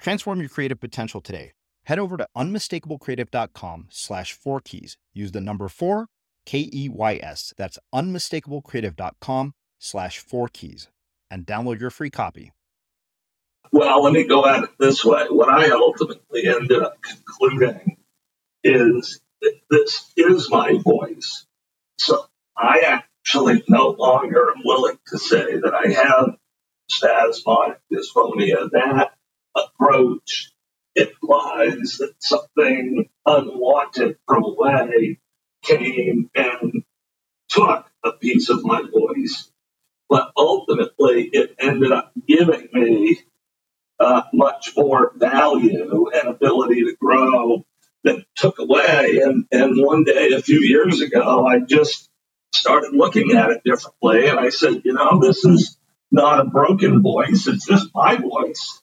Transform your creative potential today. Head over to unmistakablecreative.com slash four keys. Use the number four, K E Y S. That's unmistakablecreative.com slash four keys and download your free copy. Well, let me go at it this way. What I ultimately ended up concluding is that this is my voice. So I actually no longer am willing to say that I have spasmodic dysphonia. That approach implies that something unwanted from away came and took a piece of my voice. But ultimately, it ended up giving me uh, much more value and ability to grow that took away. And, and one day, a few years ago, I just started looking at it differently. And I said, you know, this is not a broken voice, it's just my voice.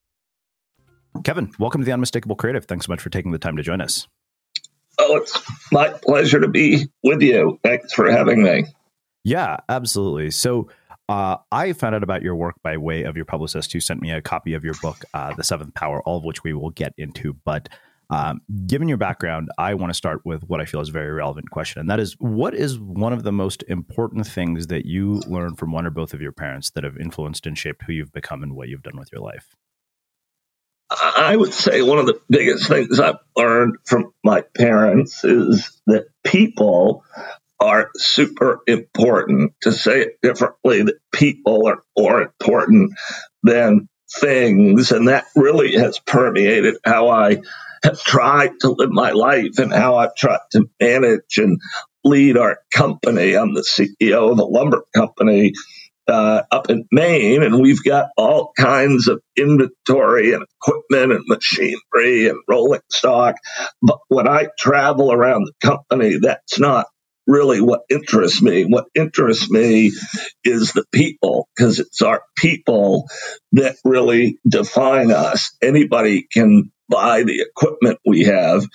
Kevin, welcome to the Unmistakable Creative. Thanks so much for taking the time to join us. Oh, it's my pleasure to be with you. Thanks for having me. Yeah, absolutely. So, uh, I found out about your work by way of your publicist who sent me a copy of your book, uh, The Seventh Power, all of which we will get into. But um, given your background, I want to start with what I feel is a very relevant question, and that is, what is one of the most important things that you learned from one or both of your parents that have influenced and shaped who you've become and what you've done with your life? I would say one of the biggest things I've learned from my parents is that people are super important. To say it differently, that people are more important than things. And that really has permeated how I have tried to live my life and how I've tried to manage and lead our company. I'm the CEO of a lumber company uh, up in Maine, and we've got all kinds of inventory and equipment and machinery and rolling stock. But when I travel around the company, that's not really what interests me. What interests me is the people because it's our people that really define us. Anybody can buy the equipment we have.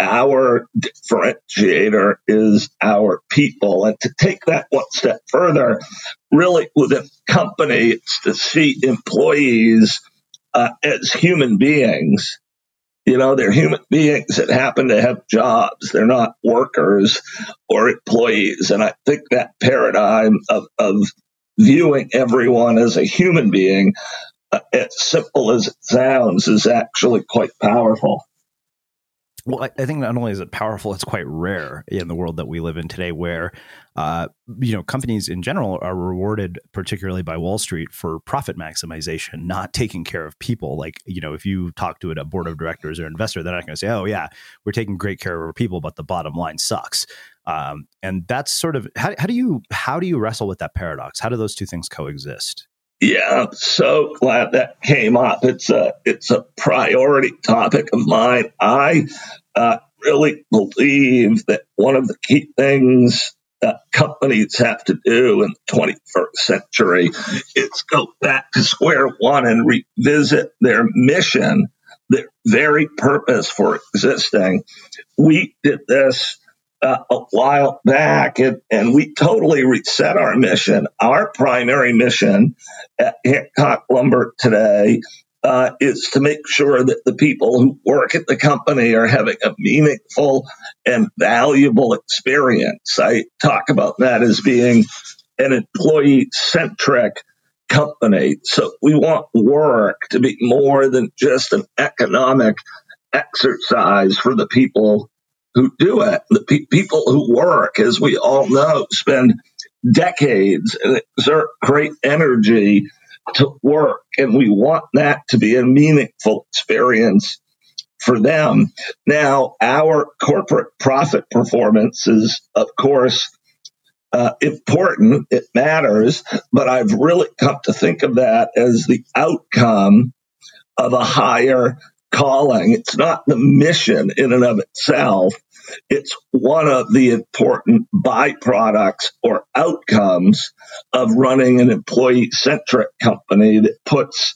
Our differentiator is our people. And to take that one step further, really with a company, it's to see employees uh, as human beings. You know, they're human beings that happen to have jobs. They're not workers or employees. And I think that paradigm of, of viewing everyone as a human being uh, as simple as it sounds, is actually quite powerful. Well, I, think not only is it powerful, it's quite rare in the world that we live in today, where uh, you know companies in general are rewarded, particularly by Wall Street, for profit maximization, not taking care of people. Like you know, if you talk to a board of directors or investor, they're not going to say, "Oh yeah, we're taking great care of our people, but the bottom line sucks." Um, and that's sort of how, how do you how do you wrestle with that paradox? How do those two things coexist? Yeah, I'm so glad that came up. It's a it's a priority topic of mine. I uh, really believe that one of the key things that companies have to do in the 21st century is go back to square one and revisit their mission, their very purpose for existing. We did this uh, a while back, and, and we totally reset our mission. Our primary mission at Hancock Lumber today uh, is to make sure that the people who work at the company are having a meaningful and valuable experience. I talk about that as being an employee centric company. So we want work to be more than just an economic exercise for the people who do it. The pe- people who work, as we all know, spend decades and exert great energy to work. And we want that to be a meaningful experience for them. Now, our corporate profit performance is, of course, uh, important. It matters, but I've really come to think of that as the outcome of a higher calling. It's not the mission in and of itself. It's one of the important byproducts or outcomes of running an employee centric company that puts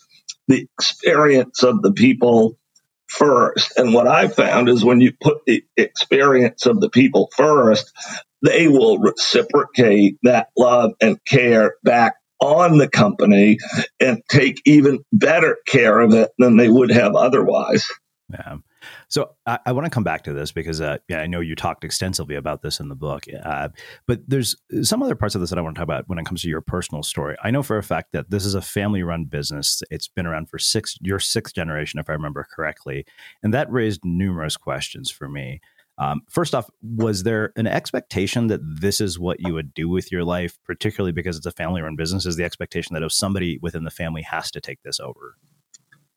the experience of the people first. And what I found is when you put the experience of the people first, they will reciprocate that love and care back on the company and take even better care of it than they would have otherwise. Yeah. So I, I want to come back to this because uh, yeah, I know you talked extensively about this in the book, uh, but there's some other parts of this that I want to talk about when it comes to your personal story. I know for a fact that this is a family-run business. It's been around for six, your sixth generation, if I remember correctly, and that raised numerous questions for me. Um, first off, was there an expectation that this is what you would do with your life, particularly because it's a family run business? Is the expectation that if somebody within the family has to take this over?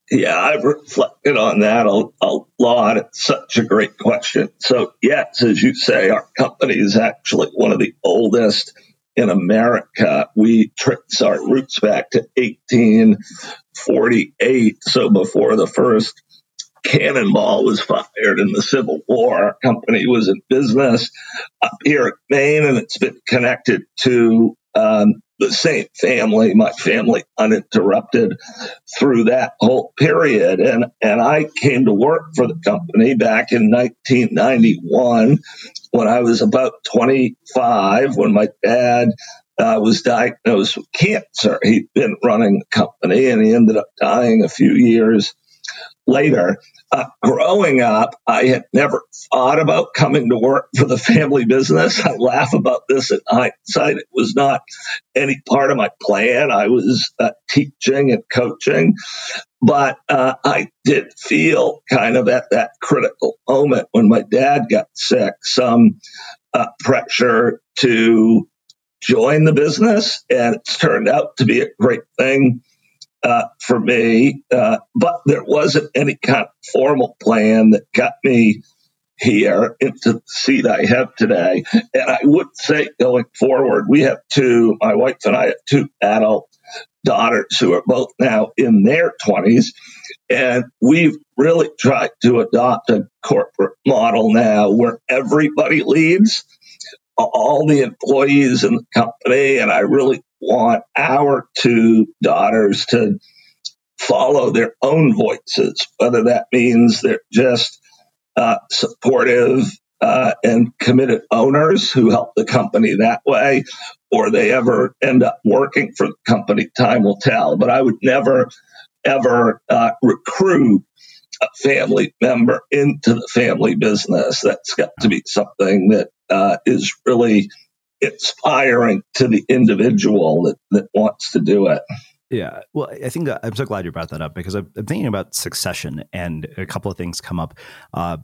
Yeah, I've reflected on that a, a, lot. It's such a great question. So, yes, as you say, our company is actually one of the oldest in America. We trace our roots back to 1848. So, before the first cannonball was fired in the Civil War, our company was in business up here at Maine, and it's been connected to um, the same family, my family uninterrupted through that whole period. And, and I came to work for the company back in 1991 when I was about 25, when my dad uh, was diagnosed with cancer. He'd been running the company and he ended up dying a few years later. Uh, growing up, I had never thought about coming to work for the family business. I laugh about this in hindsight. It was not any part of my plan. I was uh, teaching and coaching, but uh, I did feel kind of at that critical moment when my dad got sick, some uh, pressure to join the business, and it's turned out to be a great thing uh, for me, uh, but there wasn't any kind of formal plan that got me here into the seat I have today. And I would say going forward, we have two, my wife and I have two adult daughters who are both now in their 20s. And we've really tried to adopt a corporate model now where everybody leads, all the employees in the company. And I really want our two daughters to follow their own voices, whether that means they're just uh, supportive uh, and committed owners who help the company that way, or they ever end up working for the company. Time will tell. But I would never, ever uh, recruit a family member into the family business. That's got to be something that uh, is really inspiring to the individual that, that wants to do it. Yeah. Well, I think I'm so glad you brought that up because I'm, thinking about succession and a couple of things come up. Uh,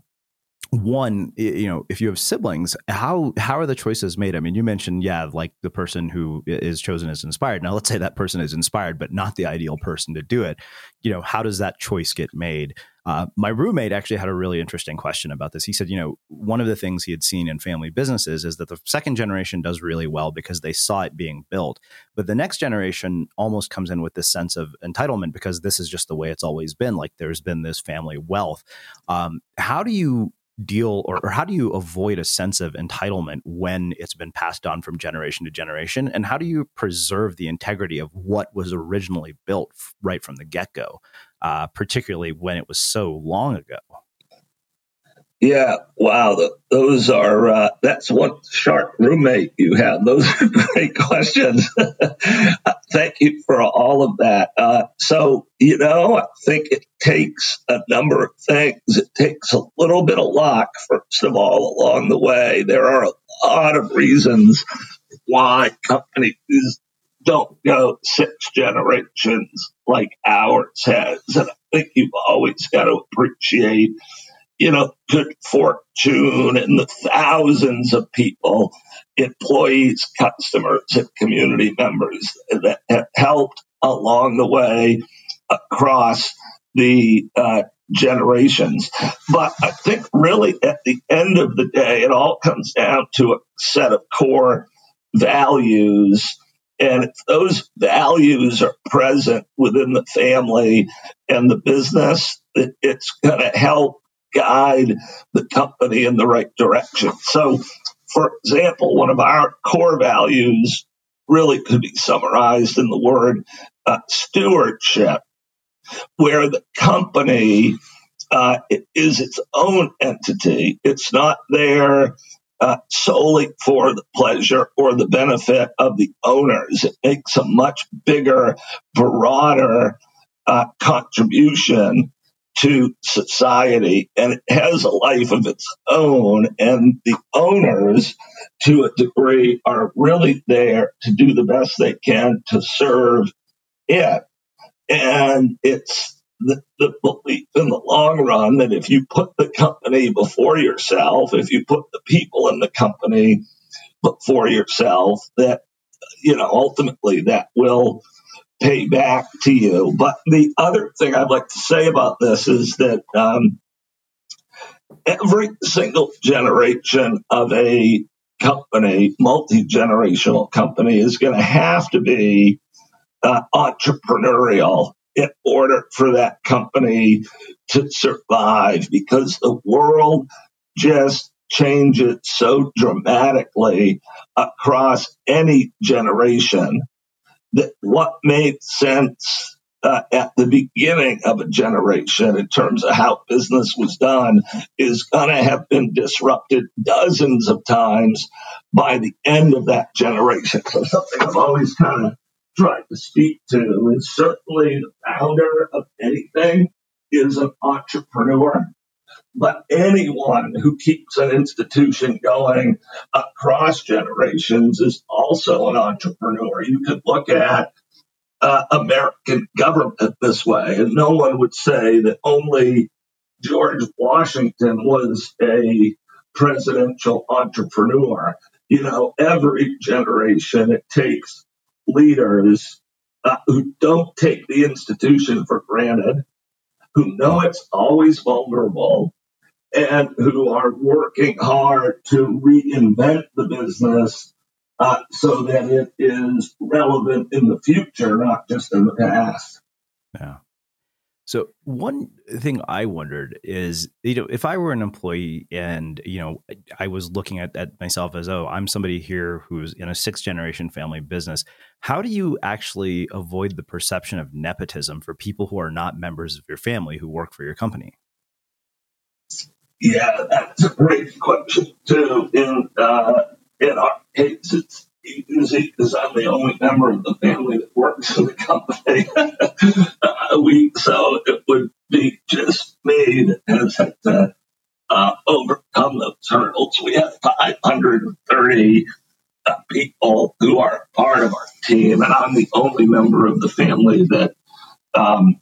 one, you know, if you have siblings, how how are the choices made? I mean, you mentioned, yeah, like the person who is chosen is inspired. Now, let's say that person is inspired, but not the ideal person to do it. You know, how does that choice get made? Uh, my roommate actually had a really interesting question about this. He said, you know, one of the things he had seen in family businesses is that the second generation does really well because they saw it being built. But the next generation almost comes in with this sense of entitlement because this is just the way it's always been. Like there's been this family wealth. Um, how do you deal or, or, how do you avoid a sense of entitlement when it's been passed on from generation to generation and how do you preserve the integrity of what was originally built right from the get-go uh, particularly when it was so long ago yeah, wow. Those are, uh, that's one sharp roommate you have. Those are great questions. Thank you for all of that. Uh, so, you know, I think it takes a number of things. It takes a little bit of luck, first of all, along the way. There are a lot of reasons why companies don't go six generations like ours has. And I think you've always got to appreciate you know, good fortune and the thousands of people, employees, customers, and community members that have helped along the way across the uh, generations. But I think really at the end of the day, it all comes down to a set of core values. And if those values are present within the family and the business, it's going to help guide the company in the right direction. So, for example, one of our core values really could be summarized in the word uh, stewardship, where the company uh, is its own entity. It's not there uh, solely for the pleasure or the benefit of the owners. It makes a much bigger, broader uh, contribution to society and it has a life of its own. And the owners, to a degree, are really there to do the best they can to serve it. And it's the, the belief in the long run that if you put the company before yourself, if you put the people in the company before yourself, that, you know, ultimately that will pay back to you. But the other thing I'd like to say about this is that um, every single generation of a company, multi generational company, is going to have to be uh, entrepreneurial in order for that company to survive because the world just changes so dramatically across any generation that what made sense uh, at the beginning of a generation in terms of how business was done is going to have been disrupted dozens of times by the end of that generation. So something I've always kind of tried to speak to is certainly the founder of anything is an entrepreneur. But anyone who keeps an institution going across generations is also an entrepreneur. You could look at uh, American government this way, and no one would say that only George Washington was a presidential entrepreneur. You know, every generation it takes leaders uh, who don't take the institution for granted, who know it's always vulnerable, and who are working hard to reinvent the business uh, so that it is relevant in the future, not just in the past. Yeah. So one thing I wondered is, you know, if I were an employee and, you know, I was looking at, at myself as, oh, I'm somebody here who's in a sixth generation family business, how do you actually avoid the perception of nepotism for people who are not members of your family who work for your company? Yeah, that's a great question too. In uh, in our case, it's because I'm the only member of the family that works in the company. we so it would be just me that has to uh, overcome those hurdles. We have 530 uh, people who are part of our team, and I'm the only member of the family that um,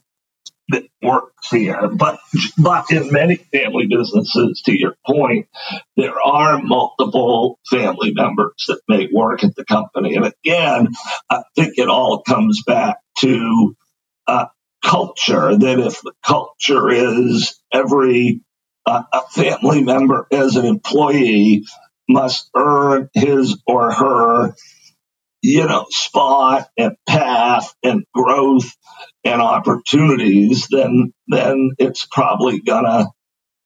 that works here. But but in many family businesses, to your point, there are multiple family members that may work at the company. And again, I think it all comes back to uh, culture. That if the culture is every uh, a family member as an employee must earn his or her you know, spot and path and growth and opportunities, then then it's probably gonna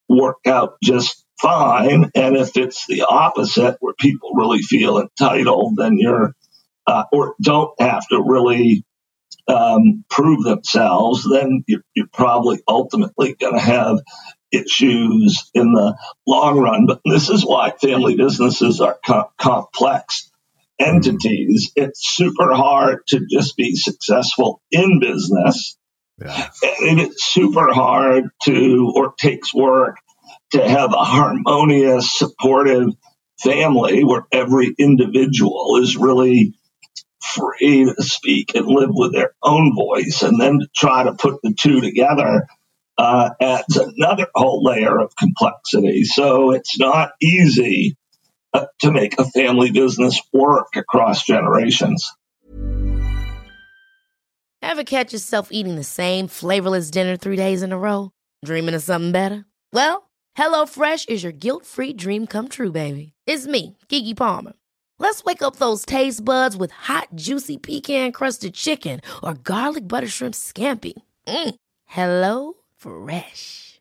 work out just fine. And if it's the opposite, where people really feel entitled, then you're uh, or don't have to really um, prove themselves, then you're, you're probably ultimately going to have issues in the long run. But this is why family businesses are co- complex entities, it's super hard to just be successful in business. Yeah. And it's super hard to, or takes work to have a harmonious, supportive family where every individual is really free to speak and live with their own voice. And then to try to put the two together uh, adds another whole layer of complexity. So it's not easy to make a family business work across generations. Ever catch yourself eating the same flavorless dinner three days in a row? Dreaming of something better? Well, HelloFresh is your guilt free dream come true, baby. It's me, Keke Palmer. Let's wake up those taste buds with hot, juicy pecan crusted chicken or garlic butter shrimp scampi. Mm. Hello Fresh.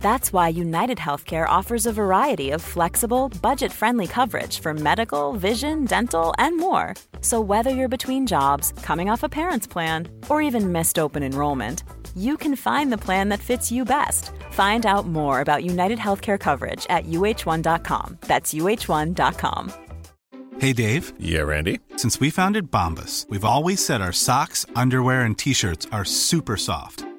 That's why United Healthcare offers a variety of flexible, budget friendly coverage for medical, vision, dental, and more. So, whether you're between jobs, coming off a parent's plan, or even missed open enrollment, you can find the plan that fits you best. Find out more about United Healthcare coverage at uh1.com. That's uh1.com. Hey, Dave. Yeah, Randy. Since we founded Bombas, we've always said our socks, underwear, and t shirts are super soft.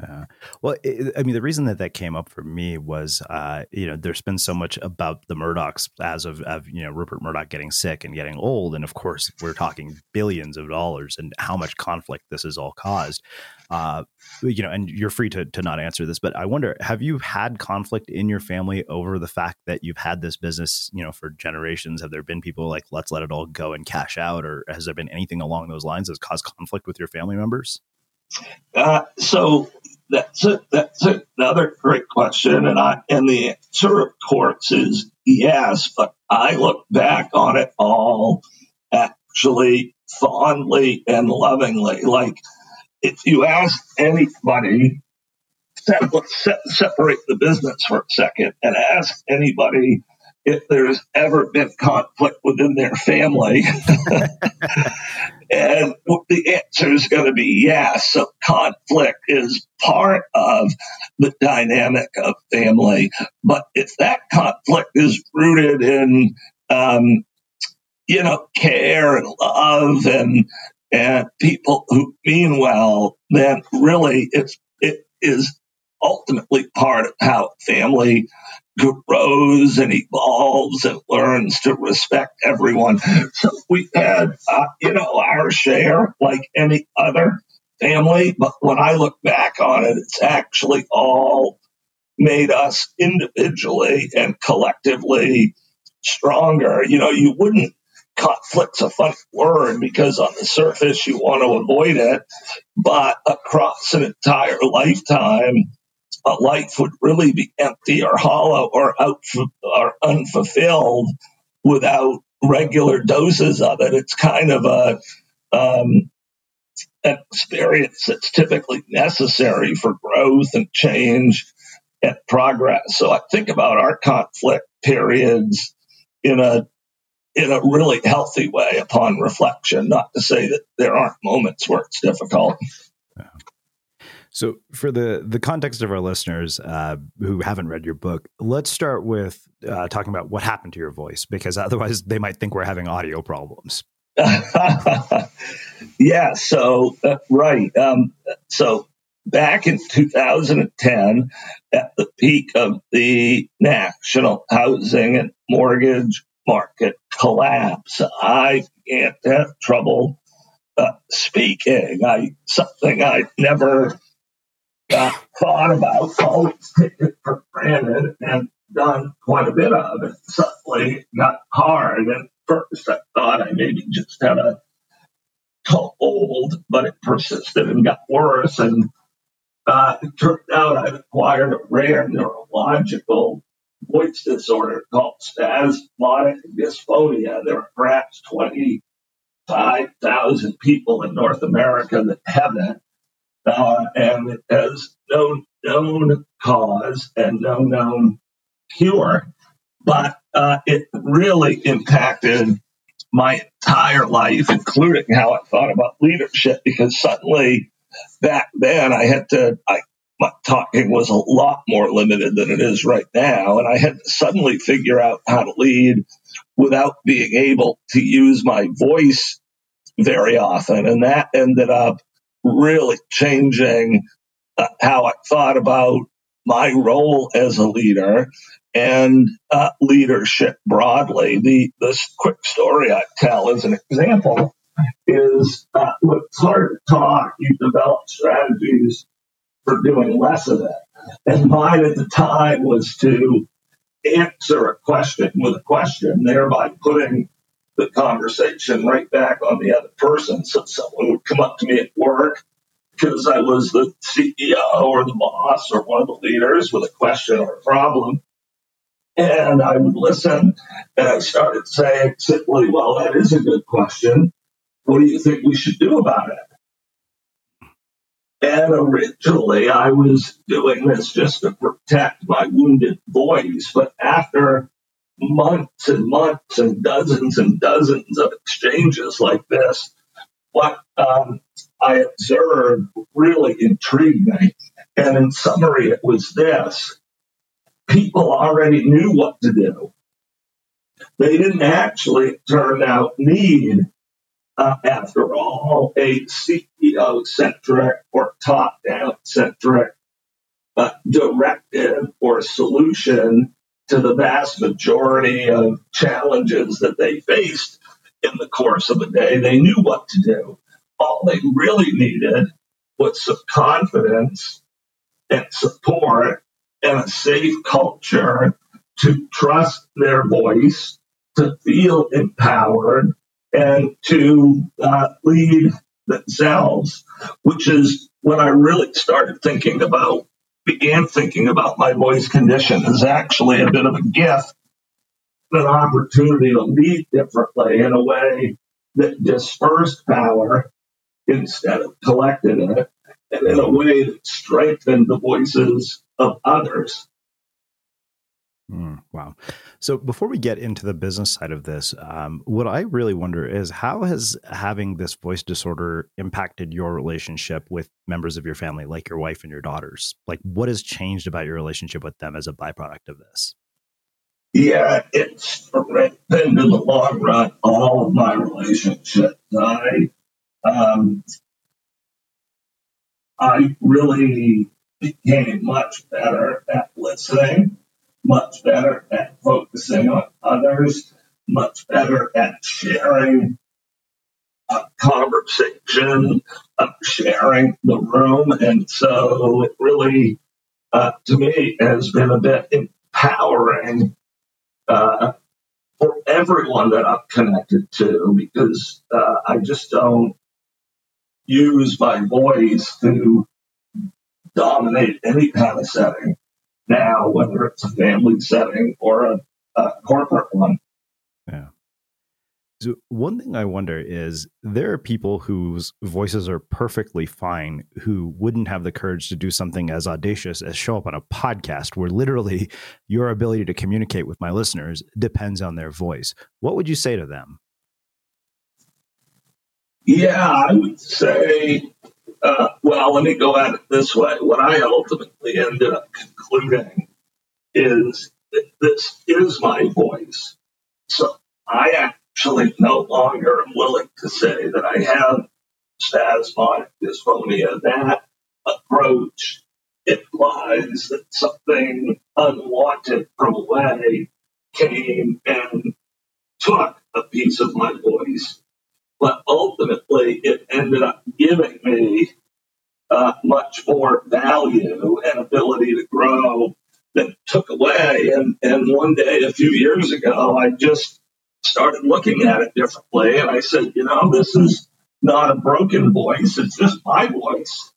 Uh, well, it, I mean, the reason that that came up for me was, uh, you know, there's been so much about the Murdochs as of, of, you know, Rupert Murdoch getting sick and getting old. And of course, we're talking billions of dollars and how much conflict this has all caused. Uh, you know, and you're free to, to not answer this, but I wonder, have you had conflict in your family over the fact that you've had this business, you know, for generations? Have there been people like, let's let it all go and cash out? Or has there been anything along those lines that's caused conflict with your family members? Uh, so that's a, that's another great question, and I and the answer, of course, is yes. But I look back on it all actually fondly and lovingly. Like if you ask anybody, separate the business for a second, and ask anybody if there's ever been conflict within their family. and the answer is going to be yes. So conflict is part of the dynamic of family. But if that conflict is rooted in, um, you know, care and love and and people who mean well, then really it's it is ultimately part of how family grows and evolves and learns to respect everyone. So we had, uh, you know, our share like any other family. But when I look back on it, it's actually all made us individually and collectively stronger. You know, you wouldn't conflict's a funny word because on the surface you want to avoid it, but across an entire lifetime, a life would really be empty or hollow or out or unfulfilled without regular doses of it. It's kind of a um, an experience that's typically necessary for growth and change and progress. So I think about our conflict periods in a in a really healthy way upon reflection. Not to say that there aren't moments where it's difficult. So, for the the context of our listeners uh, who haven't read your book, let's start with uh, talking about what happened to your voice, because otherwise they might think we're having audio problems. yeah. So uh, right. Um, so back in 2010, at the peak of the national housing and mortgage market collapse, I began to have trouble uh, speaking. I something I never uh, thought about, always taken for granted, and done quite a bit of. It suddenly got hard. And first, I thought I maybe just had a cold, but it persisted and got worse. And uh, it turned out I'd acquired a rare neurological voice disorder called spasmodic dysphonia. There are perhaps 25,000 people in North America that have it. Uh, and it has no known cause and no known cure. But uh, it really impacted my entire life, including how I thought about leadership, because suddenly back then I had to, I, my talking was a lot more limited than it is right now. And I had to suddenly figure out how to lead without being able to use my voice very often. And that ended up really changing uh, how I thought about my role as a leader and uh, leadership broadly. The this quick story I tell as an example is uh, it's hard talk, you develop strategies for doing less of it. And mine at the time was to answer a question with a question, thereby putting the conversation right back on the other person. So someone would come up to me at work because I was the CEO or the boss or one of the leaders with a question or a problem. And I would listen and I started saying simply, well, that is a good question. What do you think we should do about it? And originally I was doing this just to protect my wounded voice. But after months and months and dozens and dozens of exchanges like this, what um, I observed really intrigued me. And in summary, it was this people already knew what to do. They didn't actually, turn out, need, uh, after all, a CEO centric or top down centric uh, directive or solution to the vast majority of challenges that they faced in the course of a day. They knew what to do. All they really needed was some confidence and support and a safe culture to trust their voice, to feel empowered, and to uh, lead themselves, which is when I really started thinking about, began thinking about my voice condition is actually a bit of a gift, an opportunity to lead differently in a way that dispersed power instead of collected it, and in a way that strengthened the voices of others. Mm, wow. So before we get into the business side of this, um, what I really wonder is how has having this voice disorder impacted your relationship with members of your family, like your wife and your daughters? Like, what has changed about your relationship with them as a byproduct of this? Yeah, it's strengthened in the long run all of my relationships. I, um, I really became much better at listening, much better at focusing on others, much better at sharing a conversation, sharing the room. And so it really, uh, to me, has been a bit empowering uh, for everyone that I'm connected to because uh, I just don't use my voice to dominate any kind of setting now, whether it's a family setting or a, a corporate one. Yeah. So one thing I wonder is there are people whose voices are perfectly fine who wouldn't have the courage to do something as audacious as show up on a podcast where literally your ability to communicate with my listeners depends on their voice. What would you say to them? Yeah, I would say uh, well, let me go at it this way. What I ultimately ended up concluding is that this is my voice. So I actually no longer am willing to say that I have spasmodic dysphonia. That approach implies that something unwanted from away came and took a piece of my voice. But ultimately, it ended up giving me uh, much more value and ability to grow than took away. And, and one day, a few years ago, I just started looking at it differently. And I said, you know, this is not a broken voice, it's just my voice.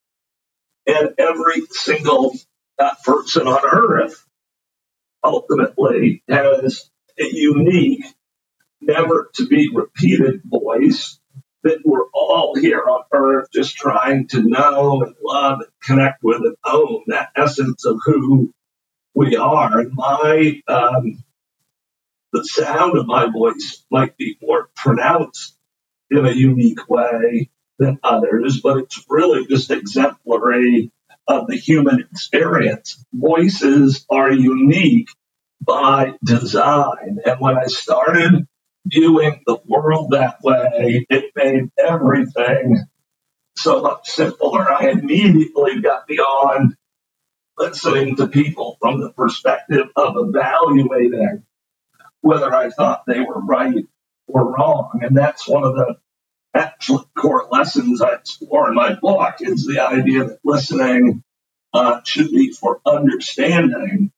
And every single uh, person on earth ultimately has a unique, never to be repeated voice that we're all here on earth just trying to know and love and connect with and own that essence of who we are. And my, um, the sound of my voice might be more pronounced in a unique way than others, but it's really just exemplary of the human experience. Voices are unique by design. And when I started viewing the world that way, it made everything so much simpler. I immediately got beyond listening to people from the perspective of evaluating whether I thought they were right or wrong. And that's one of the actual core lessons I explore in my book is the idea that listening uh, should be for understanding,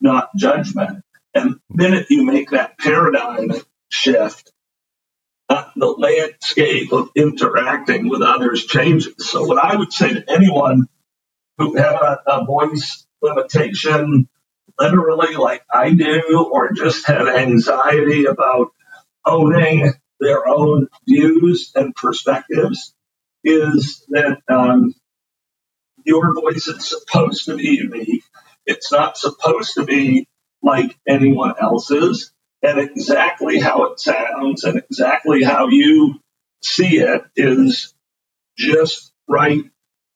not judgment. And the minute you make that paradigm shift, uh, the landscape of interacting with others changes. So, what I would say to anyone who had a, a voice limitation, literally like I do, or just had anxiety about owning their own views and perspectives, is that um, your voice is supposed to be unique. It's not supposed to be like anyone else's. And exactly how it sounds and exactly how you see it is just right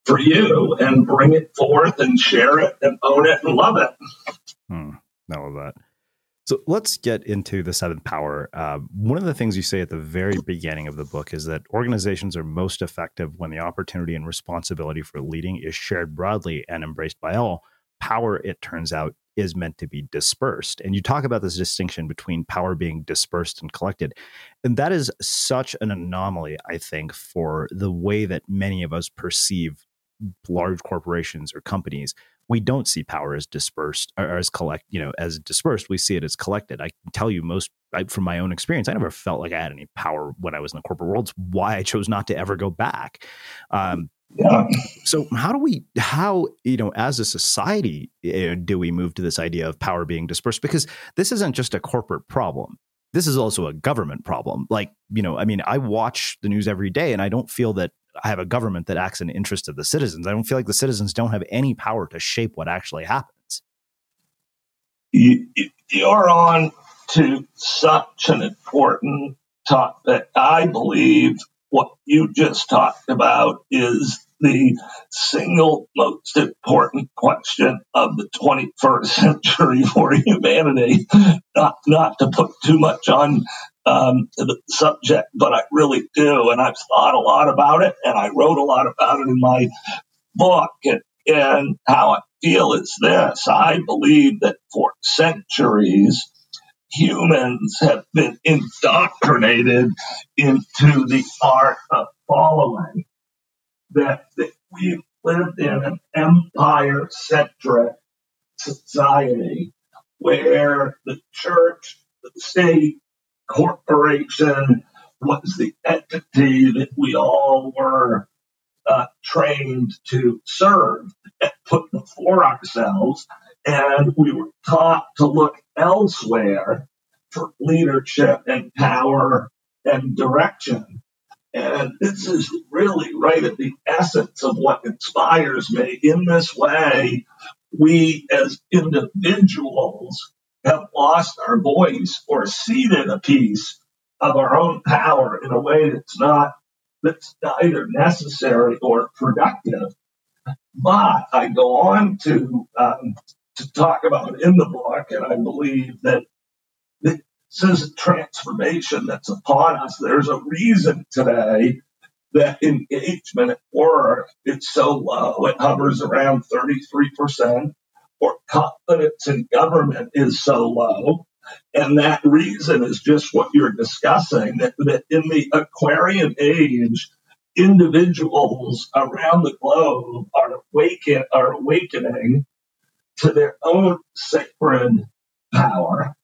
for you and bring it forth and share it and own it and love it. Hmm, I love that. So let's get into the seventh power. Uh, one of the things you say at the very beginning of the book is that organizations are most effective when the opportunity and responsibility for leading is shared broadly and embraced by all. Power, it turns out, is meant to be dispersed. And you talk about this distinction between power being dispersed and collected. And that is such an anomaly, I think, for the way that many of us perceive large corporations or companies. We don't see power as dispersed or as collect you know as dispersed. We see it as collected. I can tell you most I, from my own experience i never felt like i had any power when i was in the corporate world. It's why i chose not to ever go back. Um, yeah. so how do we how you know as a society eh, do we move to this idea of power being dispersed because this isn't just a corporate problem this is also a government problem like you know i mean i watch the news every day and i don't feel that I have a government that acts in the interest of the citizens. I don't feel like the citizens don't have any power to shape what actually happens. You, you're on to such an important topic. I believe what you just talked about is the single most important question of the 21st century for humanity. Not, not to put too much on um, the subject, but I really do. And I've thought a lot about it and I wrote a lot about it in my book. And, and how I feel is this I believe that for centuries, humans have been indoctrinated into the art of following, that, that we've lived in an empire centric society where the church, the state, corporation was the entity that we all were uh, trained to serve and put before ourselves. And we were taught to look elsewhere for leadership and power and direction. And this is really right at the essence of what inspires me. In this way, we as individuals have lost our voice or ceded a piece of our own power in a way that's not that's neither necessary or productive. But I go on to um, to talk about in the book, and I believe that a transformation that's upon us. There's a reason today that engagement at work is so low, it hovers around 33%, or confidence in government is so low. And that reason is just what you're discussing that, that in the Aquarian age, individuals around the globe are, awaken, are awakening to their own sacred power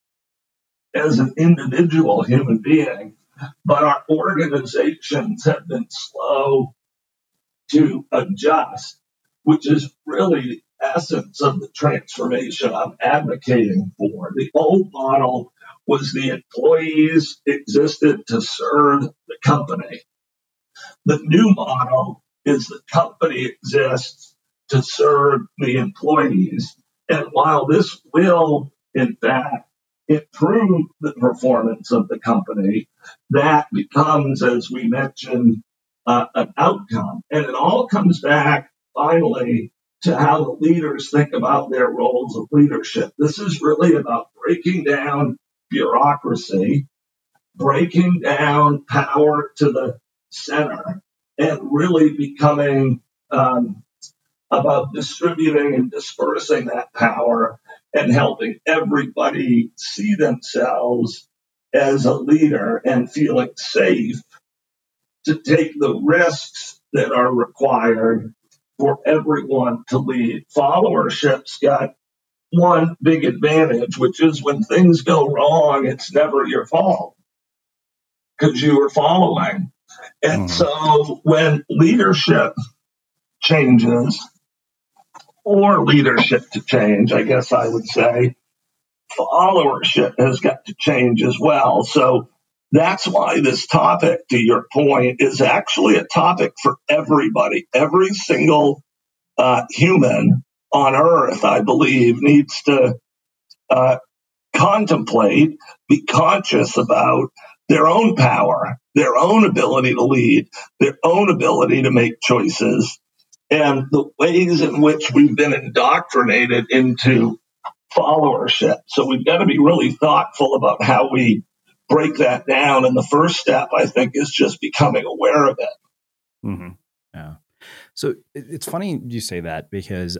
as an individual human being, but our organizations have been slow to adjust, which is really the essence of the transformation I'm advocating for. The old model was the employees existed to serve the company. The new model is the company exists to serve the employees. And while this will, in fact, improve the performance of the company, that becomes, as we mentioned, uh, an outcome. And it all comes back finally to how the leaders think about their roles of leadership. This is really about breaking down bureaucracy, breaking down power to the center, and really becoming um, about distributing and dispersing that power and helping everybody see themselves as a leader and feeling safe to take the risks that are required for everyone to lead. Followership's got one big advantage, which is when things go wrong, it's never your fault because you were following. And mm. so when leadership changes, or leadership to change, I guess I would say, followership has got to change as well. So that's why this topic, to your point, is actually a topic for everybody. Every single uh, human on earth, I believe, needs to uh, contemplate, be conscious about their own power, their own ability to lead, their own ability to make choices, and the ways in which we've been indoctrinated into followership. So we've got to be really thoughtful about how we break that down. And the first step, I think, is just becoming aware of it. Mm-hmm. So it's funny you say that because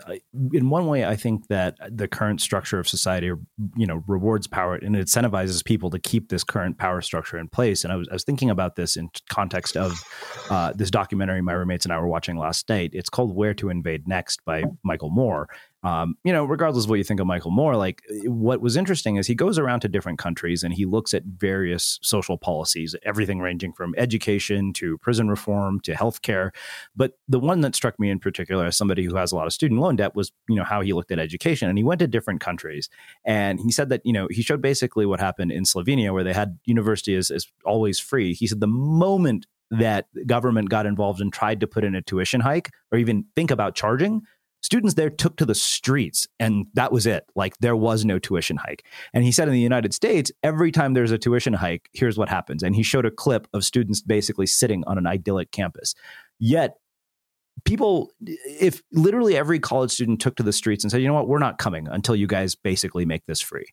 in one way I think that the current structure of society, you know, rewards power and incentivizes people to keep this current power structure in place. And I was, I was thinking about this in context of uh, this documentary my roommates and I were watching last night. It's called "Where to Invade Next" by Michael Moore, um, you know, regardless of what you think of Michael Moore, like what was interesting is he goes around to different countries and he looks at various social policies, everything ranging from education to prison reform to healthcare. But the one that struck me in particular, as somebody who has a lot of student loan debt, was you know how he looked at education. And he went to different countries and he said that you know he showed basically what happened in Slovenia, where they had university is, is always free. He said the moment that government got involved and tried to put in a tuition hike or even think about charging students there took to the streets and that was it. Like there was no tuition hike. And he said in the united states every time there's a tuition hike here's what happens. And he showed a clip of students basically sitting on an idyllic campus. Yet people if literally every college student took to the streets and said you know what? We're not coming until you guys basically make this free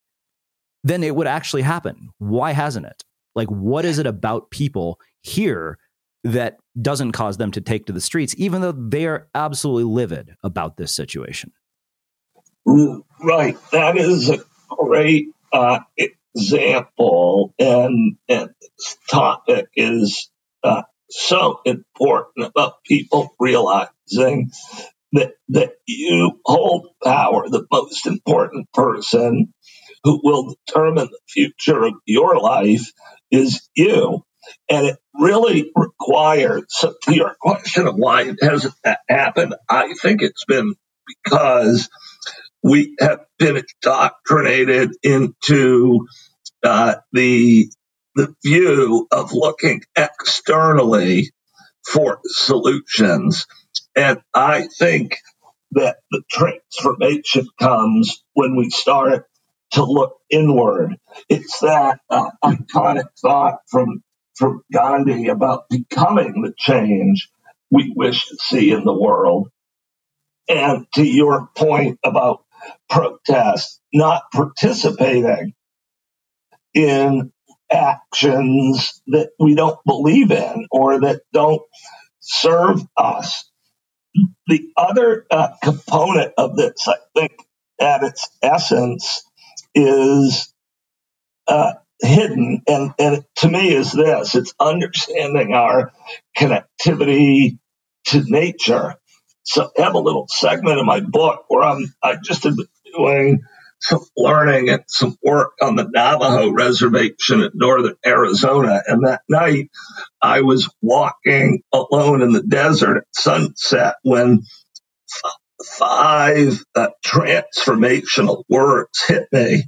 then it would actually happen. Why hasn't it? Like what is it about people here that doesn't cause them to take to the streets, even though they are absolutely livid about this situation. Right. That is a great uh, example. And, and this topic is uh, so important about people realizing that, that you hold power. The most important person who will determine the future of your life is you. And it really required, so to your question of why it hasn't happened, I think it's been because we have been indoctrinated into uh, the the view of looking externally for solutions. And I think that the transformation comes when we start to look inward. It's that uh, iconic thought from from Gandhi about becoming the change we wish to see in the world. And to your point about protest, not participating in actions that we don't believe in or that don't serve us. The other uh, component of this, I think, at its essence, is uh, hidden, and, and to me is this: it's understanding our connectivity to nature. So I have a little segment in my book where I'm I just have been doing some learning and some work on the Navajo reservation in northern Arizona. And that night I was walking alone in the desert at sunset when five uh, transformational words hit me.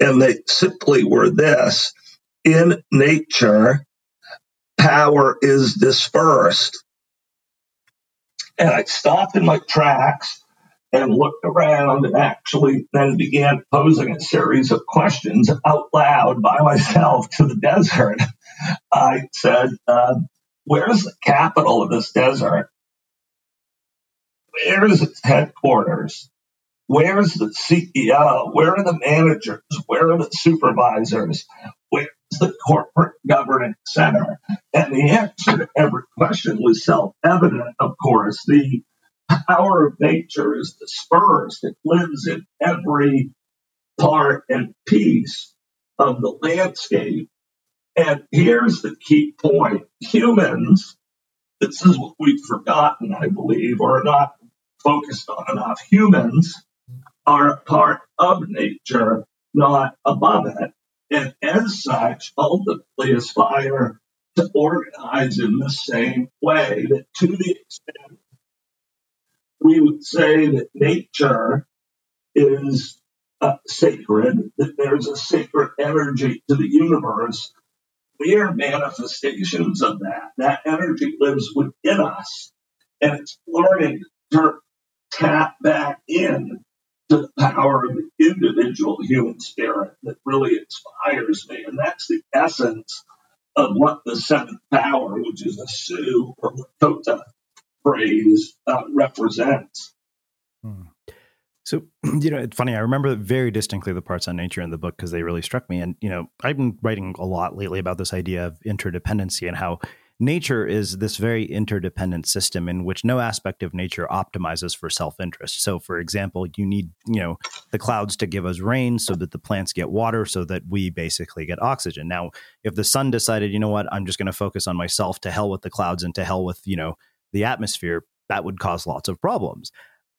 And they simply were this in nature, power is dispersed. And I stopped in my tracks and looked around and actually then began posing a series of questions out loud by myself to the desert. I said, uh, Where's the capital of this desert? Where is its headquarters? Where's the CEO? Where are the managers? Where are the supervisors? Where's the corporate governance center? And the answer to every question was self evident, of course. The power of nature is dispersed. It lives in every part and piece of the landscape. And here's the key point humans, this is what we've forgotten, I believe, or not focused on enough. Humans are a part of nature, not above it. And as such, ultimately aspire to organize in the same way that to the extent we would say that nature is uh, sacred, that there's a sacred energy to the universe. We are manifestations of that. That energy lives within us, and it's learning to tap back in to the power of the individual human spirit that really inspires me. And that's the essence of what the seventh power, which is a Sioux or Lakota phrase uh, represents. Hmm. So, you know, it's funny. I remember very distinctly the parts on nature in the book because they really struck me. And, you know, I've been writing a lot lately about this idea of interdependency and how nature is this very interdependent system in which no aspect of nature optimizes for self-interest. So for example, you need, you know, the clouds to give us rain so that the plants get water so that we basically get oxygen. Now, if the sun decided, you know what, I'm just going to focus on myself to hell with the clouds and to hell with, you know, the atmosphere, that would cause lots of problems.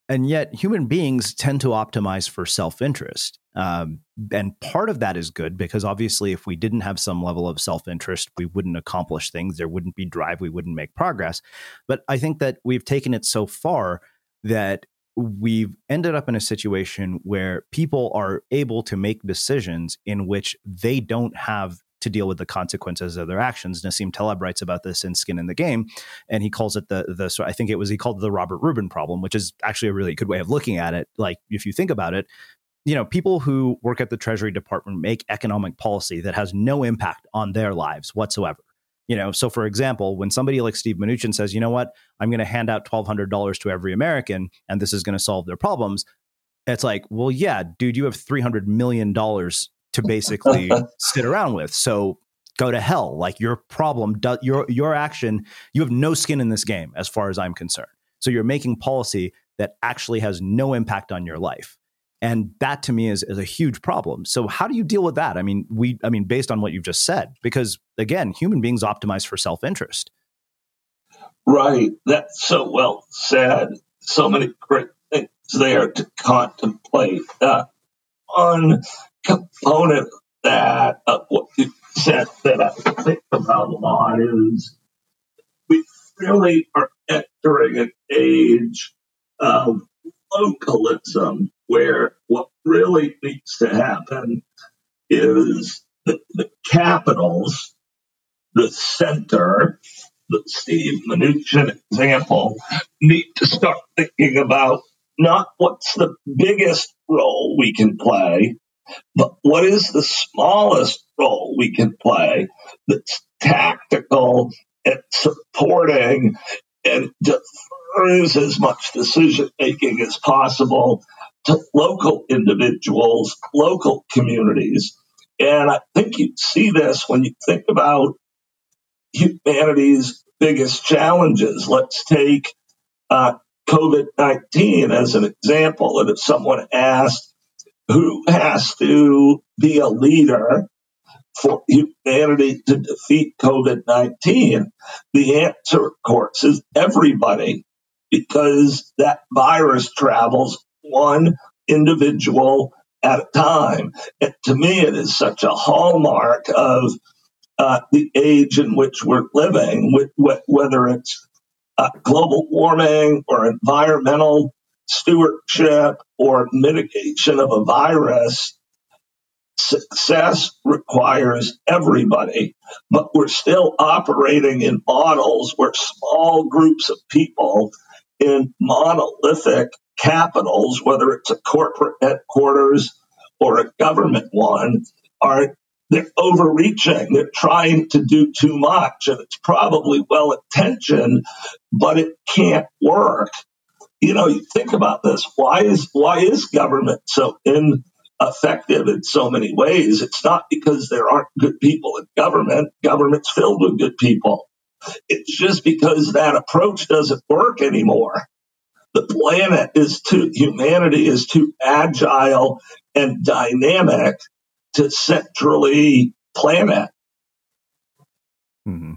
And yet, human beings tend to optimize for self interest. Um, and part of that is good because obviously, if we didn't have some level of self interest, we wouldn't accomplish things. There wouldn't be drive. We wouldn't make progress. But I think that we've taken it so far that we've ended up in a situation where people are able to make decisions in which they don't have to deal with the consequences of their actions. Nassim Taleb writes about this in Skin in the Game, and he calls it the the. So I think it was he called the Robert Rubin problem, which is actually a really good way of looking at it. Like if you think about it, you know, people who work at the Treasury Department make economic policy that has no impact on their lives whatsoever. You know, so for example, when somebody like Steve Mnuchin says, you know what, I'm going to hand out $1,200 to every American and this is going to solve their problems, it's like, well, yeah, dude, you have $300 million to basically sit around with. So go to hell. Like your problem, do, your your action, you have no skin in this game, as far as I'm concerned. So you're making policy that actually has no impact on your life. And that to me is, is a huge problem. So how do you deal with that? I mean, we I mean, based on what you've just said, because again, human beings optimize for self-interest. Right. That's so well said. So many great things there to contemplate. Uh, on component that you said that I think about a lot is we really are entering an age of localism where what really needs to happen is the, the capitals, the center, the Steve Mnuchin example, need to start thinking about not what's the biggest role we can play, but what is the smallest role we can play that's tactical and supporting and defers as much decision making as possible to local individuals, local communities. And I think you see this when you think about humanity's biggest challenges. Let's take uh, COVID 19 as an example. And if someone asked who has to be a leader for humanity to defeat COVID 19, the answer, of course, is everybody, because that virus travels one individual at a time. And to me, it is such a hallmark of uh, the age in which we're living, with, with, whether it's uh, global warming or environmental stewardship or mitigation of a virus. Success requires everybody, but we're still operating in models where small groups of people in monolithic capitals, whether it's a corporate headquarters or a government one, are they're overreaching. They're trying to do too much, and it's probably well intentioned, but it can't work. You know, you think about this. Why is why is government so ineffective in so many ways? It's not because there aren't good people in government. Government's filled with good people. It's just because that approach doesn't work anymore. The planet is too humanity is too agile and dynamic to centrally plan it. Mm-hmm.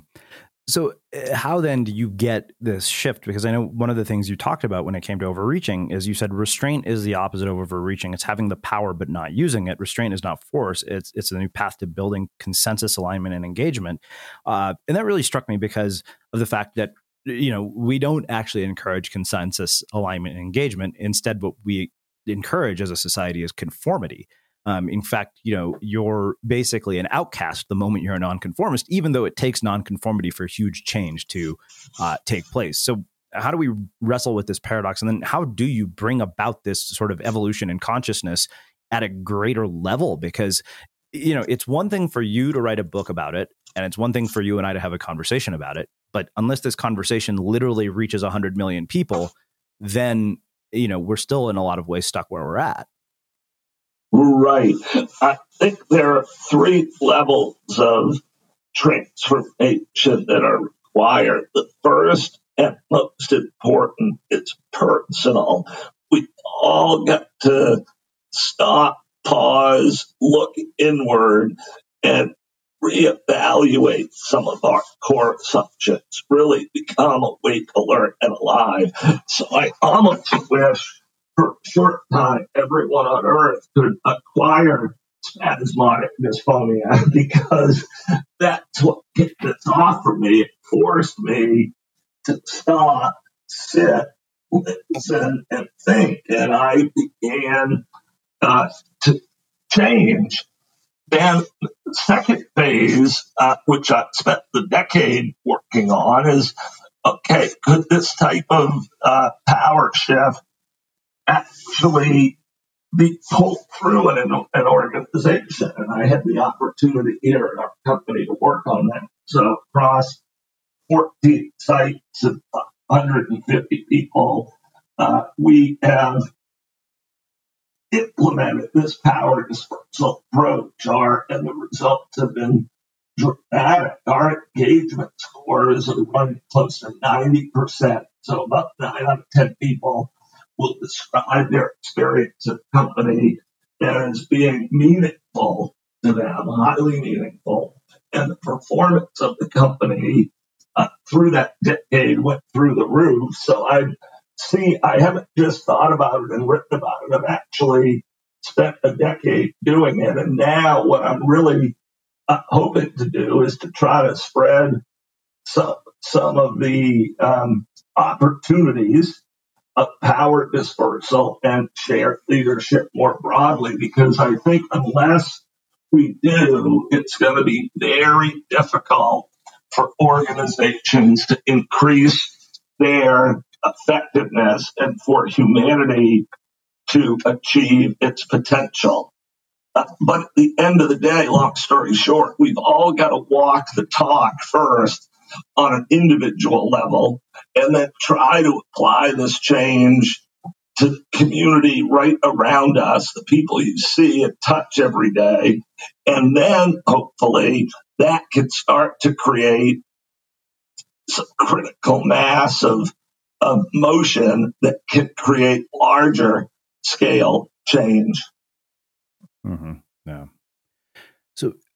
So, uh, how then do you get this shift? Because I know one of the things you talked about when it came to overreaching is you said restraint is the opposite of overreaching. It's having the power but not using it. Restraint is not force. It's it's a new path to building consensus, alignment, and engagement. Uh, and that really struck me because of the fact that you know we don't actually encourage consensus, alignment, and engagement. Instead, what we encourage as a society is conformity. Um, in fact, you know, you're basically an outcast the moment you're a nonconformist, even though it takes nonconformity for huge change to uh, take place. So, how do we wrestle with this paradox? And then, how do you bring about this sort of evolution in consciousness at a greater level? Because, you know, it's one thing for you to write a book about it, and it's one thing for you and I to have a conversation about it. But unless this conversation literally reaches 100 million people, then, you know, we're still in a lot of ways stuck where we're at. Right. I think there are three levels of transformation that are required. The first and most important is personal. We all got to stop, pause, look inward, and reevaluate some of our core assumptions, really become awake, alert, and alive. So I almost wish short time, everyone on earth could acquire spasmodic dysphonia because that's what kicked this off for me. It forced me to stop, sit, listen, and think. And I began uh, to change. Then the second phase, uh, which I spent the decade working on, is okay, could this type of uh, power shift actually be pulled through in an, an, organization. And I had the opportunity here at our company to work on that. So across 14 sites and 150 people, uh, we have implemented this power dispersal approach, our, and the results have been dramatic. Our engagement scores are running close to 90%. So about 9 out of 10 people will describe their experience the company as being meaningful to them, highly meaningful. And the performance of the company uh, through that decade went through the roof. So I see, I haven't just thought about it and written about it. I've actually spent a decade doing it. And now what I'm really uh, hoping to do is to try to spread some, some of the um, opportunities of power dispersal and shared leadership more broadly, because I think unless we do, it's going to be very difficult for organizations to increase their effectiveness and for humanity to achieve its potential. Uh, but at the end of the day, long story short, we've all got to walk the talk first on an individual level and then try to apply this change to community right around us, the people you see and touch every day. And then hopefully that can start to create some critical mass of, of motion that can create larger scale change. Mm-hmm. Yeah.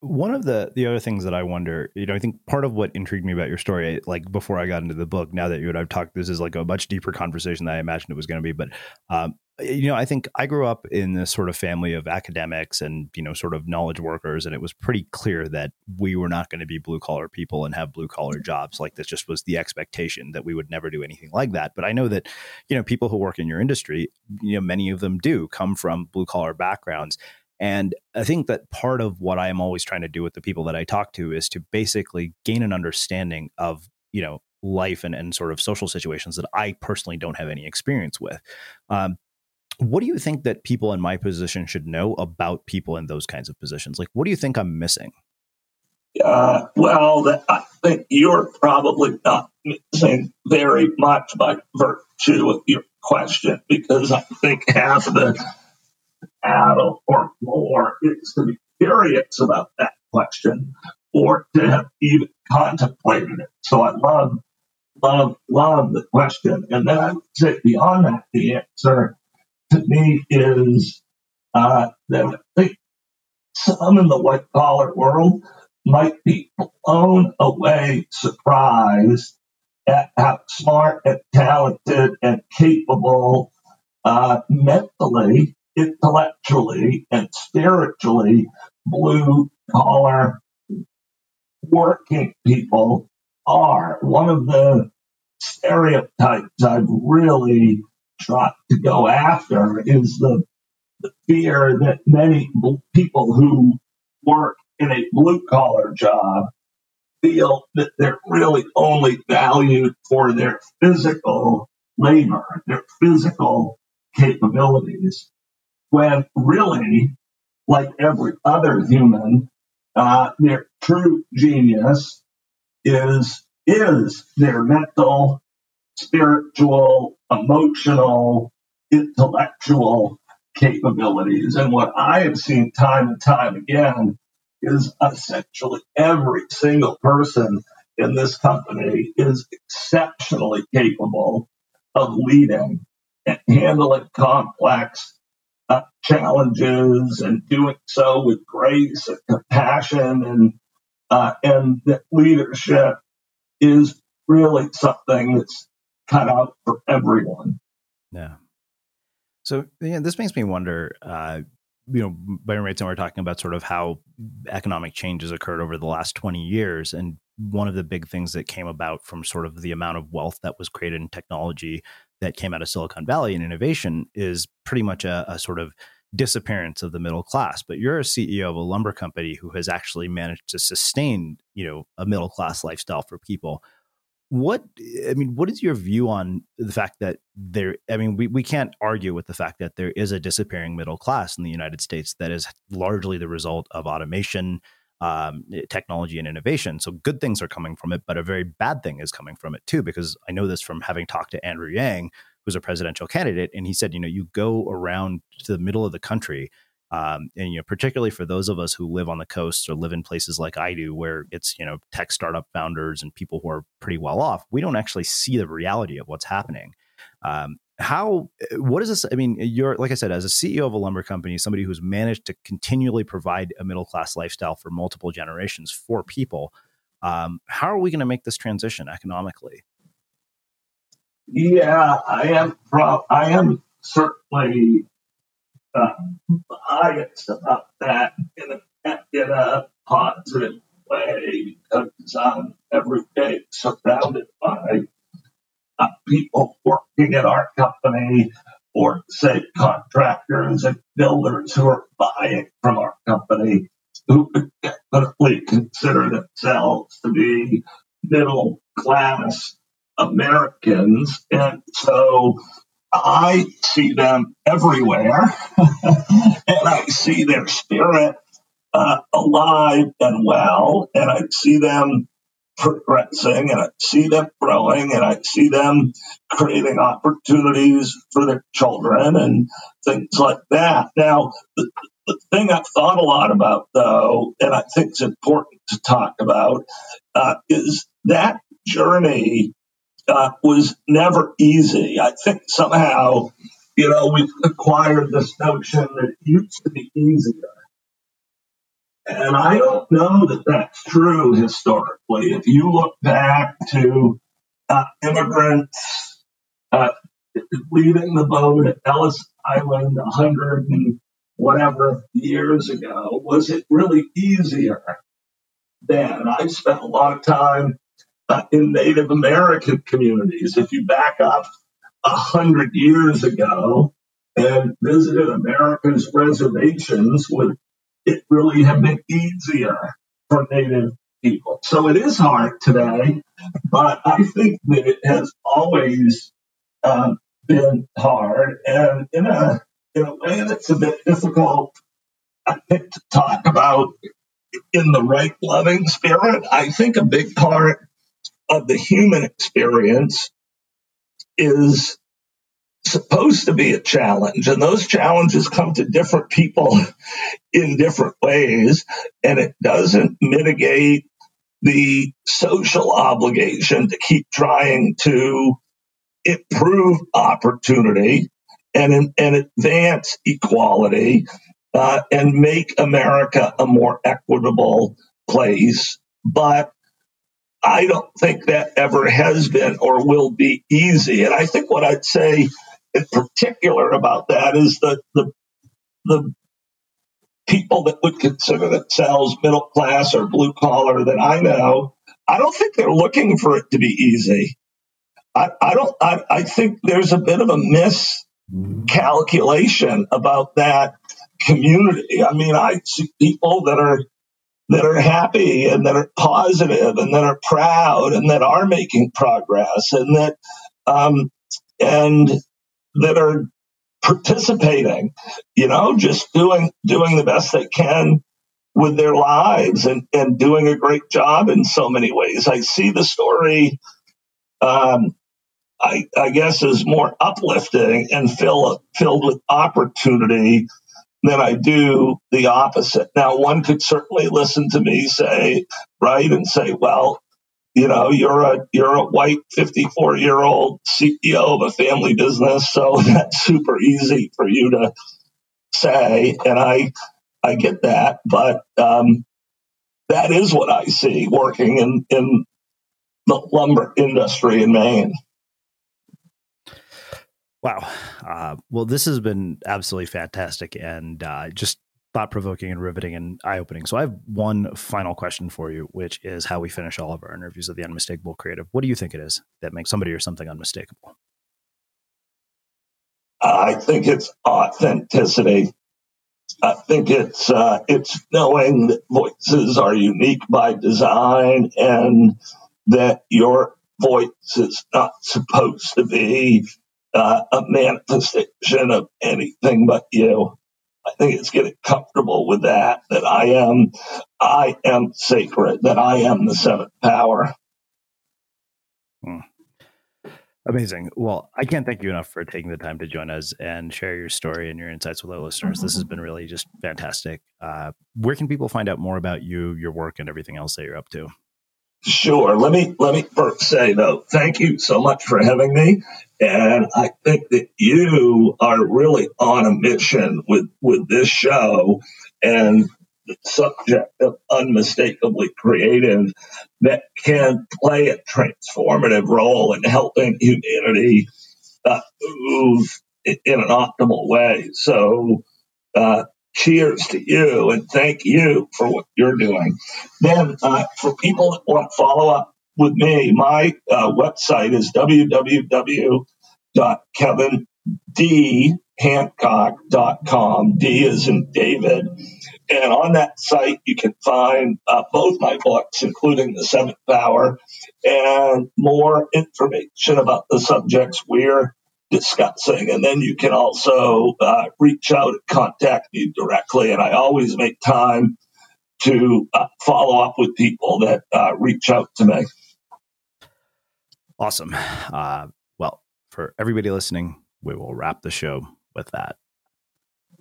One of the the other things that I wonder, you know, I think part of what intrigued me about your story, like before I got into the book, now that you and I've talked, this is like a much deeper conversation than I imagined it was going to be. But um, you know, I think I grew up in this sort of family of academics and you know, sort of knowledge workers, and it was pretty clear that we were not going to be blue collar people and have blue collar jobs. Like this just was the expectation that we would never do anything like that. But I know that you know, people who work in your industry, you know, many of them do come from blue collar backgrounds and I think that part of what I am always trying to do with the people that I talk to is to basically gain an understanding of, you know, life and, and sort of social situations that I personally don't have any experience with. Um, what do you think that people in my position should know about people in those kinds of positions? Like, what do you think I'm missing? Uh, well, I think you're probably not missing very much by virtue of your question because I think half the or more is to be curious about that question or to have even contemplated it. So I love, love, love the question. And then I would say beyond that, the answer to me is uh, that I think some in the white collar world might be blown away, surprised at how smart and talented and capable uh, mentally intellectually and spiritually blue collar working people are. One of the stereotypes I've really tried to go after is the, the fear that many people who work in a blue collar job feel that they're really only valued for their physical labor, their physical capabilities when really, like every other human, uh, their true genius is is their mental, spiritual, emotional, intellectual capabilities. And what I have seen time and time again is essentially every single person in this company is exceptionally capable of leading and handling complex uh, challenges and doing so with grace and compassion and uh, and that leadership is really something that's cut out for everyone. Yeah. So yeah, this makes me wonder. Uh, you know, Byron Reese and we're talking about sort of how economic changes occurred over the last 20 years. And one of the big things that came about from sort of the amount of wealth that was created in technology that came out of Silicon Valley and innovation is pretty much a, a sort of disappearance of the middle class. But you're a CEO of a lumber company who has actually managed to sustain, you know, a middle class lifestyle for people. What I mean, what is your view on the fact that there? I mean, we, we can't argue with the fact that there is a disappearing middle class in the United States that is largely the result of automation, um, technology and innovation. So good things are coming from it, but a very bad thing is coming from it too, because I know this from having talked to Andrew Yang, who's a presidential candidate, and he said, you know, you go around to the middle of the country, um, and you know, particularly for those of us who live on the coast or live in places like I do, where it's you know tech startup founders and people who are pretty well off, we don't actually see the reality of what's happening. Um, how what is this i mean you're like i said as a ceo of a lumber company somebody who's managed to continually provide a middle class lifestyle for multiple generations for people um, how are we going to make this transition economically? Yeah i am pro- i am certainly uh, biased about that in a, in a positive way because i'm every day surrounded by uh, people working at our company or say contractors and builders who are buying from our company who definitely consider themselves to be middle class Americans. And so I see them everywhere and I see their spirit uh, alive and well, and I see them progressing and I see them growing and I see them creating opportunities for their children and things like that. Now, the, the thing I've thought a lot about, though, and I think it's important to talk about, uh, is that journey uh, was never easy. I think somehow, you know, we've acquired this notion that it used to be easier. And I don't know that that's true historically. If you look back to uh, immigrants uh, leaving the boat at Ellis Island a hundred and whatever years ago, was it really easier then? I spent a lot of time uh, in Native American communities. If you back up a hundred years ago and visited America's reservations, would it really have been easier for Native people? So it is hard today, but I think that it has always um, been hard, and in a in a way that's a bit difficult, I think, to talk about in the right loving spirit. I think a big part of the human experience is supposed to be a challenge and those challenges come to different people in different ways and it doesn't mitigate the social obligation to keep trying to improve opportunity and, and advance equality uh, and make America a more equitable place. But I don't think that ever has been or will be easy. And I think what I'd say in particular about that is that the the people that would consider themselves middle class or blue collar that I know, I don't think they're looking for it to be easy. I, I don't I, I think there's a bit of a miscalculation about that community. I mean, I see people that are that are happy and that are positive and that are proud and that are making progress and that um, and that are participating you know just doing doing the best they can with their lives and and doing a great job in so many ways i see the story um, I, I guess is more uplifting and fill, filled with opportunity than I do the opposite. Now, one could certainly listen to me say, right, and say, well, you know, you're a you're a white 54 year old CEO of a family business, so that's super easy for you to say, and I I get that, but um, that is what I see working in in the lumber industry in Maine. Wow. Uh, well, this has been absolutely fantastic and uh, just thought provoking and riveting and eye opening. So, I have one final question for you, which is how we finish all of our interviews of the Unmistakable Creative. What do you think it is that makes somebody or something unmistakable? I think it's authenticity. I think it's uh, it's knowing that voices are unique by design and that your voice is not supposed to be uh, a manifestation of anything but you. I think it's getting comfortable with that, that I am, I am sacred, that I am the seventh power. Hmm. Amazing. Well, I can't thank you enough for taking the time to join us and share your story and your insights with our listeners. This has been really just fantastic. Uh, where can people find out more about you, your work, and everything else that you're up to? Sure. Let me let me first say though, thank you so much for having me. And I think that you are really on a mission with with this show and the subject of unmistakably creative that can play a transformative role in helping humanity uh, move in an optimal way. So, uh, cheers to you and thank you for what you're doing. Then, uh, for people that want to follow up with me, my uh, website is www.kevindhancock.com. D is in David. And on that site, you can find uh, both my books, including The Seventh Power, and more information about the subjects we're discussing. And then you can also uh, reach out and contact me directly. And I always make time to uh, follow up with people that uh, reach out to me. Awesome. Uh, well, for everybody listening, we will wrap the show with that.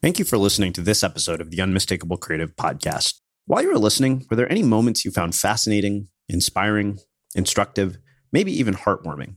Thank you for listening to this episode of the Unmistakable Creative Podcast. While you were listening, were there any moments you found fascinating, inspiring, instructive, maybe even heartwarming.